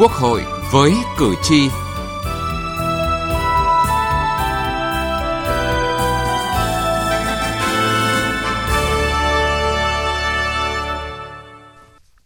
Quốc hội với cử tri.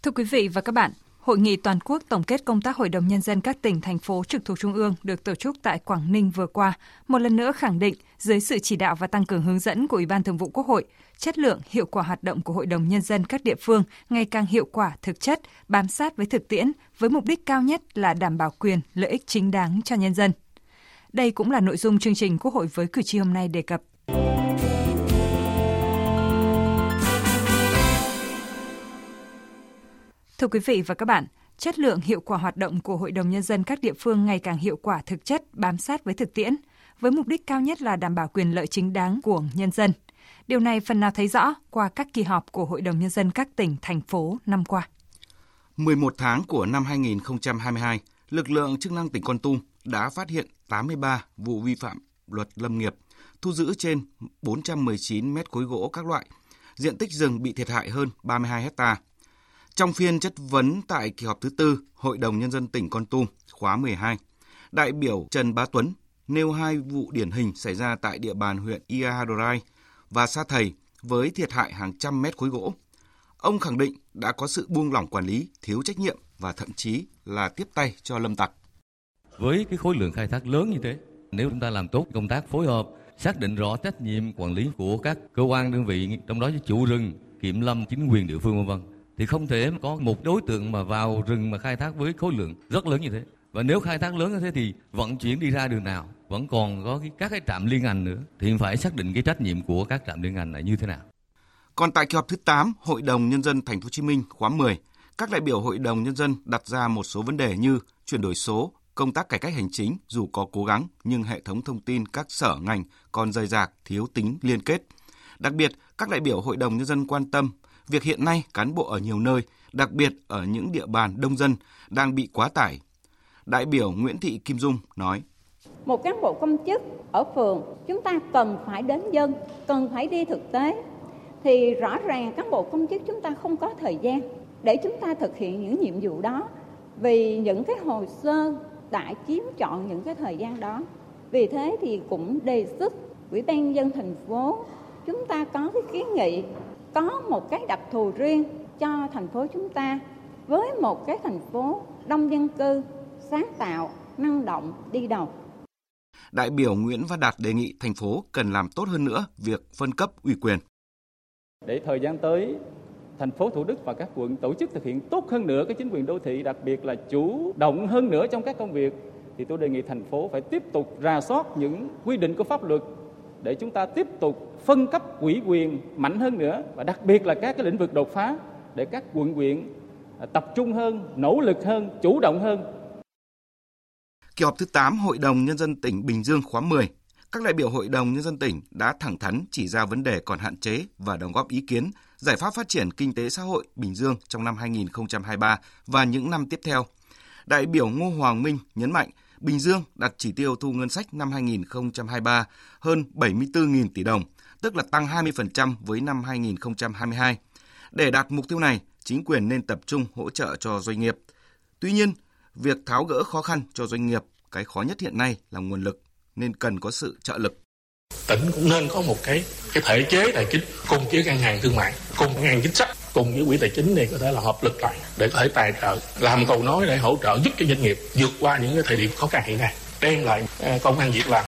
Thưa quý vị và các bạn, Hội nghị toàn quốc tổng kết công tác Hội đồng Nhân dân các tỉnh, thành phố trực thuộc Trung ương được tổ chức tại Quảng Ninh vừa qua, một lần nữa khẳng định dưới sự chỉ đạo và tăng cường hướng dẫn của Ủy ban Thường vụ Quốc hội, chất lượng, hiệu quả hoạt động của Hội đồng Nhân dân các địa phương ngày càng hiệu quả, thực chất, bám sát với thực tiễn, với mục đích cao nhất là đảm bảo quyền, lợi ích chính đáng cho nhân dân. Đây cũng là nội dung chương trình Quốc hội với cử tri hôm nay đề cập. Thưa quý vị và các bạn, chất lượng hiệu quả hoạt động của Hội đồng Nhân dân các địa phương ngày càng hiệu quả thực chất, bám sát với thực tiễn, với mục đích cao nhất là đảm bảo quyền lợi chính đáng của nhân dân. Điều này phần nào thấy rõ qua các kỳ họp của Hội đồng Nhân dân các tỉnh, thành phố năm qua. 11 tháng của năm 2022, lực lượng chức năng tỉnh Con Tum đã phát hiện 83 vụ vi phạm luật lâm nghiệp, thu giữ trên 419 mét khối gỗ các loại, diện tích rừng bị thiệt hại hơn 32 hecta. Trong phiên chất vấn tại kỳ họp thứ tư Hội đồng Nhân dân tỉnh Con Tum khóa 12, đại biểu Trần Bá Tuấn nêu hai vụ điển hình xảy ra tại địa bàn huyện Ia Hadorai và Sa Thầy với thiệt hại hàng trăm mét khối gỗ. Ông khẳng định đã có sự buông lỏng quản lý, thiếu trách nhiệm và thậm chí là tiếp tay cho lâm tặc. Với cái khối lượng khai thác lớn như thế, nếu chúng ta làm tốt công tác phối hợp, xác định rõ trách nhiệm quản lý của các cơ quan đơn vị, trong đó chủ rừng, kiểm lâm, chính quyền địa phương vân vân thì không thể có một đối tượng mà vào rừng mà khai thác với khối lượng rất lớn như thế. Và nếu khai thác lớn như thế thì vận chuyển đi ra đường nào vẫn còn có cái, các cái trạm liên ngành nữa thì phải xác định cái trách nhiệm của các trạm liên ngành là như thế nào. Còn tại kỳ họp thứ 8 Hội đồng nhân dân thành phố Hồ Chí Minh khóa 10, các đại biểu Hội đồng nhân dân đặt ra một số vấn đề như chuyển đổi số, công tác cải cách hành chính dù có cố gắng nhưng hệ thống thông tin các sở ngành còn rời rạc, thiếu tính liên kết. Đặc biệt, các đại biểu Hội đồng nhân dân quan tâm việc hiện nay cán bộ ở nhiều nơi, đặc biệt ở những địa bàn đông dân đang bị quá tải. Đại biểu Nguyễn Thị Kim Dung nói: một cán bộ công chức ở phường chúng ta cần phải đến dân cần phải đi thực tế. Thì rõ ràng cán bộ công chức chúng ta không có thời gian để chúng ta thực hiện những nhiệm vụ đó vì những cái hồ sơ đã chiếm chọn những cái thời gian đó. Vì thế thì cũng đề xuất ủy ban dân thành phố chúng ta có cái kiến nghị có một cái đặc thù riêng cho thành phố chúng ta với một cái thành phố đông dân cư sáng tạo năng động đi đầu đại biểu Nguyễn Văn Đạt đề nghị thành phố cần làm tốt hơn nữa việc phân cấp ủy quyền. Để thời gian tới, thành phố Thủ Đức và các quận tổ chức thực hiện tốt hơn nữa cái chính quyền đô thị, đặc biệt là chủ động hơn nữa trong các công việc, thì tôi đề nghị thành phố phải tiếp tục ra soát những quy định của pháp luật để chúng ta tiếp tục phân cấp quỹ quyền mạnh hơn nữa và đặc biệt là các cái lĩnh vực đột phá để các quận huyện à, tập trung hơn, nỗ lực hơn, chủ động hơn Kỳ họp thứ 8 Hội đồng Nhân dân tỉnh Bình Dương khóa 10, các đại biểu Hội đồng Nhân dân tỉnh đã thẳng thắn chỉ ra vấn đề còn hạn chế và đóng góp ý kiến, giải pháp phát triển kinh tế xã hội Bình Dương trong năm 2023 và những năm tiếp theo. Đại biểu Ngô Hoàng Minh nhấn mạnh Bình Dương đặt chỉ tiêu thu ngân sách năm 2023 hơn 74.000 tỷ đồng, tức là tăng 20% với năm 2022. Để đạt mục tiêu này, chính quyền nên tập trung hỗ trợ cho doanh nghiệp. Tuy nhiên, Việc tháo gỡ khó khăn cho doanh nghiệp, cái khó nhất hiện nay là nguồn lực, nên cần có sự trợ lực. Tỉnh cũng nên có một cái cái thể chế tài chính cùng với ngân hàng thương mại, cùng ngân hàng chính sách, cùng với quỹ tài chính này có thể là hợp lực lại để có thể tài trợ, làm cầu nói để hỗ trợ giúp cho doanh nghiệp vượt qua những cái thời điểm khó khăn hiện nay, đem lại à, công an việc làm.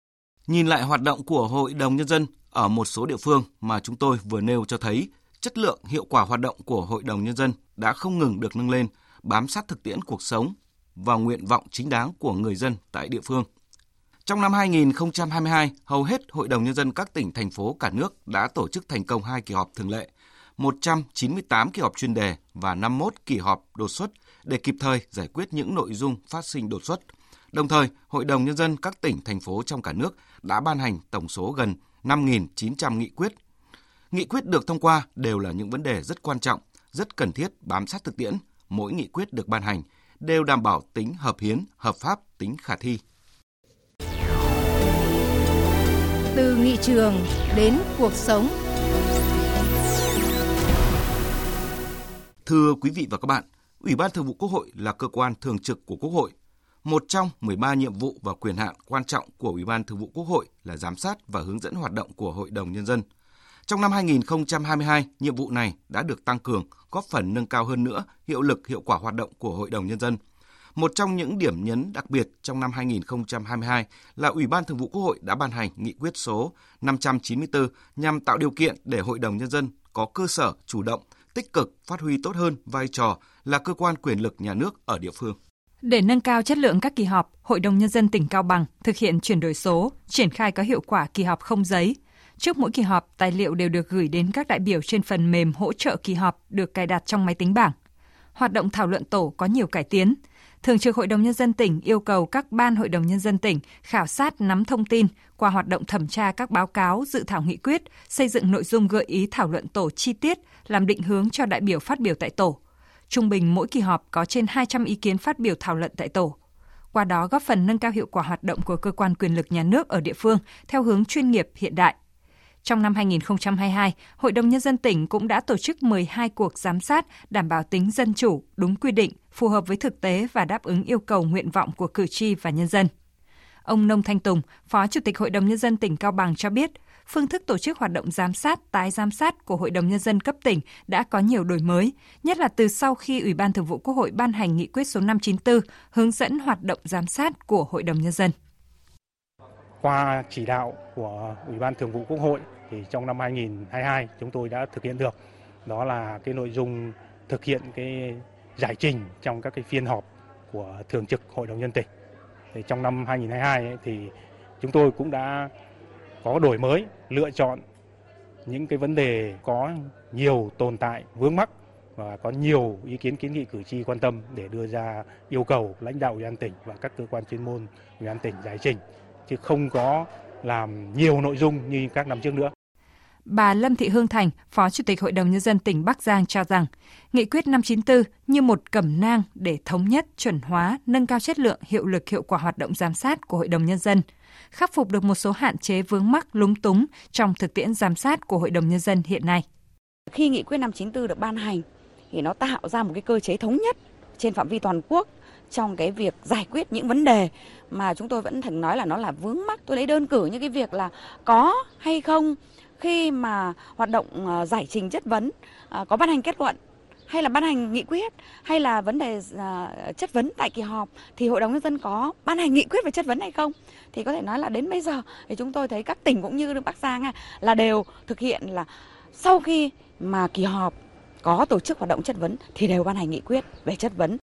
Nhìn lại hoạt động của Hội đồng Nhân dân ở một số địa phương mà chúng tôi vừa nêu cho thấy, chất lượng hiệu quả hoạt động của Hội đồng Nhân dân đã không ngừng được nâng lên, bám sát thực tiễn cuộc sống và nguyện vọng chính đáng của người dân tại địa phương. Trong năm 2022, hầu hết Hội đồng Nhân dân các tỉnh, thành phố cả nước đã tổ chức thành công hai kỳ họp thường lệ, 198 kỳ họp chuyên đề và 51 kỳ họp đột xuất để kịp thời giải quyết những nội dung phát sinh đột xuất. Đồng thời, Hội đồng Nhân dân các tỉnh, thành phố trong cả nước đã ban hành tổng số gần 5.900 nghị quyết. Nghị quyết được thông qua đều là những vấn đề rất quan trọng, rất cần thiết bám sát thực tiễn. Mỗi nghị quyết được ban hành đều đảm bảo tính hợp hiến, hợp pháp, tính khả thi. Từ nghị trường đến cuộc sống. Thưa quý vị và các bạn, Ủy ban Thường vụ Quốc hội là cơ quan thường trực của Quốc hội. Một trong 13 nhiệm vụ và quyền hạn quan trọng của Ủy ban Thường vụ Quốc hội là giám sát và hướng dẫn hoạt động của Hội đồng Nhân dân. Trong năm 2022, nhiệm vụ này đã được tăng cường, góp phần nâng cao hơn nữa hiệu lực hiệu quả hoạt động của Hội đồng Nhân dân. Một trong những điểm nhấn đặc biệt trong năm 2022 là Ủy ban Thường vụ Quốc hội đã ban hành nghị quyết số 594 nhằm tạo điều kiện để Hội đồng Nhân dân có cơ sở chủ động, tích cực phát huy tốt hơn vai trò là cơ quan quyền lực nhà nước ở địa phương. Để nâng cao chất lượng các kỳ họp, Hội đồng Nhân dân tỉnh Cao Bằng thực hiện chuyển đổi số, triển khai có hiệu quả kỳ họp không giấy. Trước mỗi kỳ họp, tài liệu đều được gửi đến các đại biểu trên phần mềm hỗ trợ kỳ họp được cài đặt trong máy tính bảng. Hoạt động thảo luận tổ có nhiều cải tiến. Thường trực Hội đồng Nhân dân tỉnh yêu cầu các ban Hội đồng Nhân dân tỉnh khảo sát nắm thông tin qua hoạt động thẩm tra các báo cáo, dự thảo nghị quyết, xây dựng nội dung gợi ý thảo luận tổ chi tiết, làm định hướng cho đại biểu phát biểu tại tổ. Trung bình mỗi kỳ họp có trên 200 ý kiến phát biểu thảo luận tại tổ. Qua đó góp phần nâng cao hiệu quả hoạt động của cơ quan quyền lực nhà nước ở địa phương theo hướng chuyên nghiệp hiện đại. Trong năm 2022, Hội đồng Nhân dân tỉnh cũng đã tổ chức 12 cuộc giám sát đảm bảo tính dân chủ, đúng quy định, phù hợp với thực tế và đáp ứng yêu cầu nguyện vọng của cử tri và nhân dân. Ông Nông Thanh Tùng, Phó Chủ tịch Hội đồng Nhân dân tỉnh Cao Bằng cho biết, phương thức tổ chức hoạt động giám sát, tái giám sát của Hội đồng Nhân dân cấp tỉnh đã có nhiều đổi mới, nhất là từ sau khi Ủy ban Thường vụ Quốc hội ban hành nghị quyết số 594 hướng dẫn hoạt động giám sát của Hội đồng Nhân dân. Qua chỉ đạo của Ủy ban Thường vụ Quốc hội thì trong năm 2022 chúng tôi đã thực hiện được đó là cái nội dung thực hiện cái giải trình trong các cái phiên họp của thường trực Hội đồng nhân tỉnh. Thì trong năm 2022 ấy, thì chúng tôi cũng đã có đổi mới, lựa chọn những cái vấn đề có nhiều tồn tại vướng mắc và có nhiều ý kiến kiến nghị cử tri quan tâm để đưa ra yêu cầu lãnh đạo ủy ban tỉnh và các cơ quan chuyên môn ủy ban tỉnh giải trình chứ không có làm nhiều nội dung như các năm trước nữa. Bà Lâm Thị Hương Thành, Phó Chủ tịch Hội đồng Nhân dân tỉnh Bắc Giang cho rằng, Nghị quyết 594 như một cẩm nang để thống nhất, chuẩn hóa, nâng cao chất lượng, hiệu lực hiệu quả hoạt động giám sát của Hội đồng Nhân dân, khắc phục được một số hạn chế vướng mắc lúng túng trong thực tiễn giám sát của Hội đồng Nhân dân hiện nay. Khi Nghị quyết 594 được ban hành, thì nó tạo ra một cái cơ chế thống nhất trên phạm vi toàn quốc trong cái việc giải quyết những vấn đề mà chúng tôi vẫn thường nói là nó là vướng mắc. Tôi lấy đơn cử như cái việc là có hay không khi mà hoạt động ờ, giải trình chất vấn ờ, có ban hành kết luận hay là ban hành nghị quyết hay là vấn đề ờ, chất vấn tại kỳ họp thì hội đồng nhân dân có ban hành nghị quyết về chất vấn hay không thì có thể nói là đến bây giờ thì chúng tôi thấy các tỉnh cũng như Bắc Giang là đều thực hiện là sau khi mà kỳ họp có tổ chức hoạt động chất vấn thì đều ban hành nghị quyết về chất vấn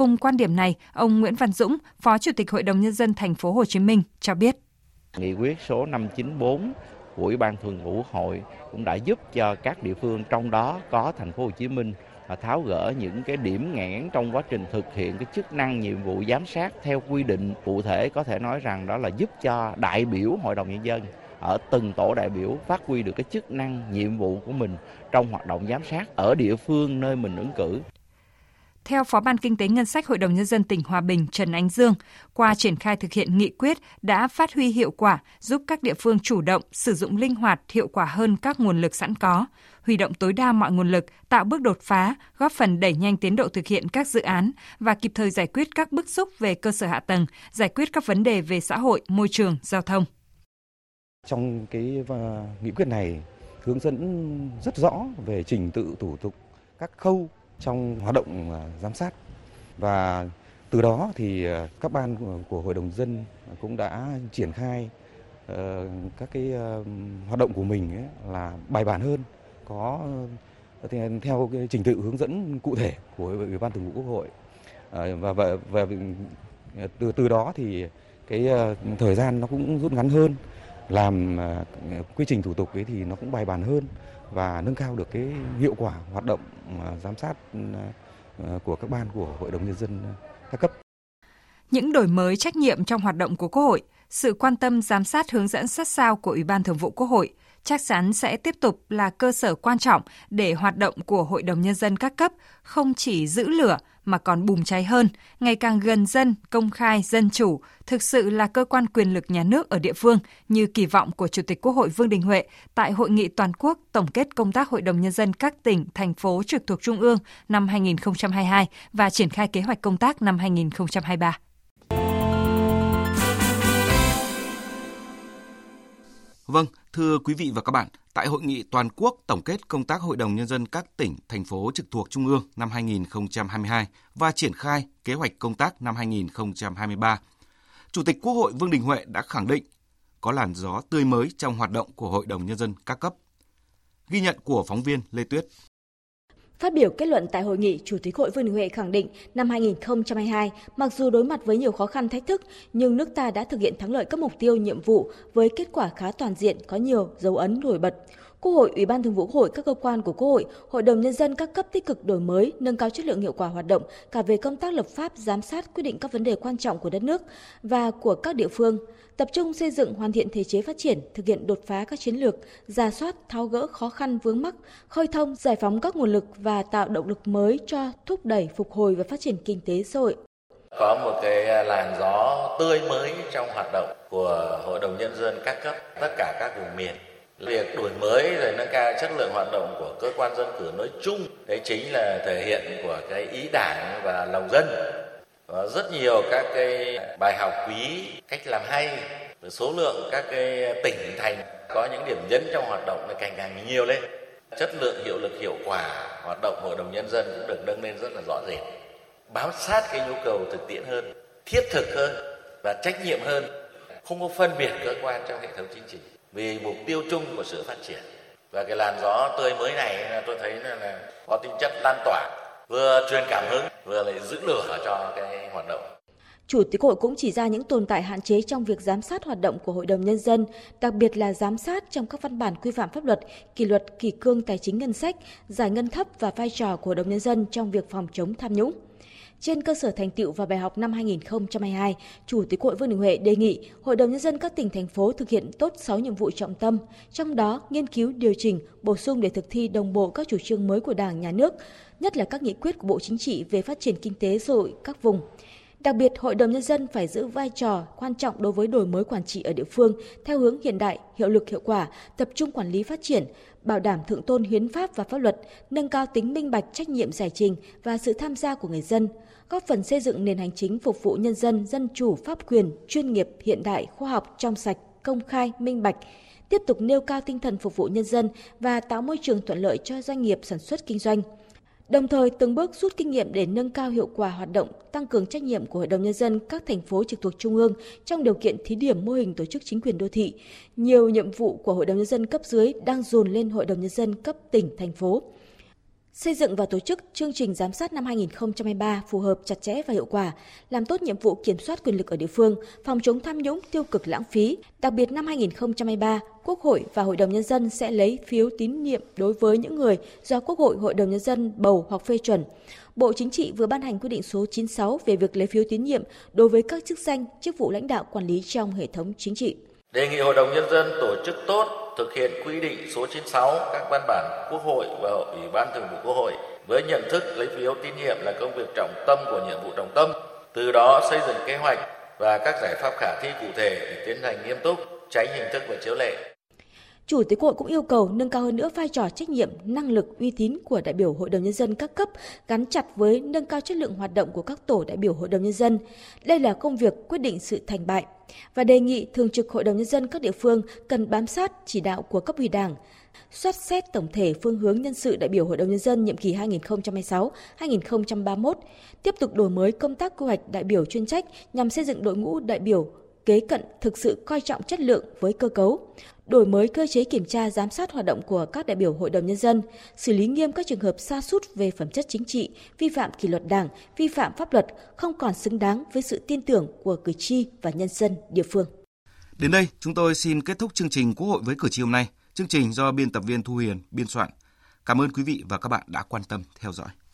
Cùng quan điểm này, ông Nguyễn Văn Dũng, Phó Chủ tịch Hội đồng nhân dân thành phố Hồ Chí Minh cho biết. Nghị quyết số 594 của Ủy ban Thường vụ Hội cũng đã giúp cho các địa phương trong đó có thành phố Hồ Chí Minh tháo gỡ những cái điểm nghẽn trong quá trình thực hiện cái chức năng nhiệm vụ giám sát theo quy định cụ thể có thể nói rằng đó là giúp cho đại biểu Hội đồng nhân dân ở từng tổ đại biểu phát huy được cái chức năng nhiệm vụ của mình trong hoạt động giám sát ở địa phương nơi mình ứng cử. Theo Phó Ban Kinh tế Ngân sách Hội đồng Nhân dân tỉnh Hòa Bình Trần Ánh Dương, qua triển khai thực hiện nghị quyết đã phát huy hiệu quả, giúp các địa phương chủ động, sử dụng linh hoạt, hiệu quả hơn các nguồn lực sẵn có, huy động tối đa mọi nguồn lực, tạo bước đột phá, góp phần đẩy nhanh tiến độ thực hiện các dự án và kịp thời giải quyết các bức xúc về cơ sở hạ tầng, giải quyết các vấn đề về xã hội, môi trường, giao thông. Trong cái à, nghị quyết này hướng dẫn rất rõ về trình tự thủ tục các khâu trong hoạt động à, giám sát. Và từ đó thì à, các ban của hội đồng dân cũng đã triển khai ờ, các cái ờ, hoạt động của mình là bài bản hơn có ờ, theo cái trình tự hướng dẫn cụ thể của ủy ban thường vụ quốc hội. Và và, và ừ, từ từ đó thì cái thời gian nó cũng rút ngắn hơn làm ờ, quy trình thủ tục ấy thì nó cũng bài bản hơn và nâng cao được cái hiệu quả hoạt động ờ, giám sát ờ, của các ban của Hội đồng Nhân dân các cấp. Những đổi mới trách nhiệm trong hoạt động của Quốc hội, sự quan tâm giám sát hướng dẫn sát sao của Ủy ban Thường vụ Quốc hội chắc chắn sẽ tiếp tục là cơ sở quan trọng để hoạt động của Hội đồng Nhân dân các cấp không chỉ giữ lửa mà còn bùng cháy hơn, ngày càng gần dân, công khai, dân chủ, thực sự là cơ quan quyền lực nhà nước ở địa phương như kỳ vọng của Chủ tịch Quốc hội Vương Đình Huệ tại Hội nghị toàn quốc tổng kết công tác Hội đồng Nhân dân các tỉnh, thành phố trực thuộc Trung ương năm 2022 và triển khai kế hoạch công tác năm 2023. Vâng, thưa quý vị và các bạn, tại hội nghị toàn quốc tổng kết công tác Hội đồng Nhân dân các tỉnh, thành phố trực thuộc Trung ương năm 2022 và triển khai kế hoạch công tác năm 2023, Chủ tịch Quốc hội Vương Đình Huệ đã khẳng định có làn gió tươi mới trong hoạt động của Hội đồng Nhân dân các cấp. Ghi nhận của phóng viên Lê Tuyết. Phát biểu kết luận tại hội nghị, Chủ tịch Hội Vương Đình Huệ khẳng định năm 2022, mặc dù đối mặt với nhiều khó khăn thách thức, nhưng nước ta đã thực hiện thắng lợi các mục tiêu nhiệm vụ với kết quả khá toàn diện, có nhiều dấu ấn nổi bật. Quốc hội, Ủy ban Thường vụ Quốc hội, các cơ quan của Quốc hội, Hội đồng nhân dân các cấp tích cực đổi mới, nâng cao chất lượng hiệu quả hoạt động cả về công tác lập pháp, giám sát, quyết định các vấn đề quan trọng của đất nước và của các địa phương, tập trung xây dựng hoàn thiện thể chế phát triển, thực hiện đột phá các chiến lược, ra soát, tháo gỡ khó khăn vướng mắc, khơi thông, giải phóng các nguồn lực và tạo động lực mới cho thúc đẩy phục hồi và phát triển kinh tế xã hội. Có một cái làn gió tươi mới trong hoạt động của Hội đồng Nhân dân các cấp, tất cả các vùng miền việc đổi mới rồi nâng cao chất lượng hoạt động của cơ quan dân cử nói chung. Đấy chính là thể hiện của cái ý đảng và lòng dân. Và rất nhiều các cái bài học quý, cách làm hay số lượng các cái tỉnh, thành có những điểm nhấn trong hoạt động là càng càng nhiều lên. Chất lượng, hiệu lực, hiệu quả hoạt động hội đồng nhân dân cũng được nâng lên rất là rõ rệt. Bám sát cái nhu cầu thực tiễn hơn, thiết thực hơn và trách nhiệm hơn. Không có phân biệt cơ quan trong hệ thống chính trị vì mục tiêu chung của sự phát triển và cái làn gió tươi mới này tôi thấy là, là có tính chất lan tỏa vừa truyền cảm hứng vừa lại giữ lửa cho cái hoạt động Chủ tịch hội cũng chỉ ra những tồn tại hạn chế trong việc giám sát hoạt động của Hội đồng Nhân dân, đặc biệt là giám sát trong các văn bản quy phạm pháp luật, kỷ luật, kỷ cương tài chính ngân sách, giải ngân thấp và vai trò của Hội đồng Nhân dân trong việc phòng chống tham nhũng. Trên cơ sở thành tựu và bài học năm 2022, Chủ tịch Hội Vương Đình Huệ đề nghị Hội đồng Nhân dân các tỉnh, thành phố thực hiện tốt 6 nhiệm vụ trọng tâm, trong đó nghiên cứu, điều chỉnh, bổ sung để thực thi đồng bộ các chủ trương mới của Đảng, Nhà nước, nhất là các nghị quyết của Bộ Chính trị về phát triển kinh tế xã hội các vùng. Đặc biệt, Hội đồng Nhân dân phải giữ vai trò quan trọng đối với đổi mới quản trị ở địa phương theo hướng hiện đại, hiệu lực hiệu quả, tập trung quản lý phát triển, bảo đảm thượng tôn hiến pháp và pháp luật, nâng cao tính minh bạch trách nhiệm giải trình và sự tham gia của người dân, góp phần xây dựng nền hành chính phục vụ nhân dân, dân chủ, pháp quyền, chuyên nghiệp, hiện đại, khoa học, trong sạch, công khai, minh bạch, tiếp tục nêu cao tinh thần phục vụ nhân dân và tạo môi trường thuận lợi cho doanh nghiệp sản xuất kinh doanh – đồng thời từng bước rút kinh nghiệm để nâng cao hiệu quả hoạt động, tăng cường trách nhiệm của Hội đồng Nhân dân các thành phố trực thuộc Trung ương trong điều kiện thí điểm mô hình tổ chức chính quyền đô thị. Nhiều nhiệm vụ của Hội đồng Nhân dân cấp dưới đang dồn lên Hội đồng Nhân dân cấp tỉnh, thành phố. Xây dựng và tổ chức chương trình giám sát năm 2023 phù hợp chặt chẽ và hiệu quả, làm tốt nhiệm vụ kiểm soát quyền lực ở địa phương, phòng chống tham nhũng tiêu cực lãng phí. Đặc biệt năm 2023, Quốc hội và Hội đồng Nhân dân sẽ lấy phiếu tín nhiệm đối với những người do Quốc hội, Hội đồng Nhân dân bầu hoặc phê chuẩn. Bộ Chính trị vừa ban hành quyết định số 96 về việc lấy phiếu tín nhiệm đối với các chức danh, chức vụ lãnh đạo quản lý trong hệ thống chính trị. Đề nghị Hội đồng Nhân dân tổ chức tốt thực hiện quy định số 96 các văn bản Quốc hội và Ủy ban Thường vụ Quốc hội với nhận thức lấy phiếu tín nhiệm là công việc trọng tâm của nhiệm vụ trọng tâm, từ đó xây dựng kế hoạch và các giải pháp khả thi cụ thể để tiến hành nghiêm túc, tránh hình thức và chiếu lệ. Chủ tịch quốc Hội cũng yêu cầu nâng cao hơn nữa vai trò trách nhiệm, năng lực, uy tín của đại biểu Hội đồng Nhân dân các cấp gắn chặt với nâng cao chất lượng hoạt động của các tổ đại biểu Hội đồng Nhân dân. Đây là công việc quyết định sự thành bại và đề nghị Thường trực Hội đồng Nhân dân các địa phương cần bám sát chỉ đạo của cấp ủy đảng, soát xét tổng thể phương hướng nhân sự đại biểu Hội đồng Nhân dân nhiệm kỳ 2026-2031, tiếp tục đổi mới công tác quy hoạch đại biểu chuyên trách nhằm xây dựng đội ngũ đại biểu kế cận thực sự coi trọng chất lượng với cơ cấu, đổi mới cơ chế kiểm tra giám sát hoạt động của các đại biểu Hội đồng Nhân dân, xử lý nghiêm các trường hợp xa sút về phẩm chất chính trị, vi phạm kỷ luật đảng, vi phạm pháp luật không còn xứng đáng với sự tin tưởng của cử tri và nhân dân địa phương. Đến đây, chúng tôi xin kết thúc chương trình Quốc hội với cử tri hôm nay. Chương trình do biên tập viên Thu Hiền biên soạn. Cảm ơn quý vị và các bạn đã quan tâm theo dõi.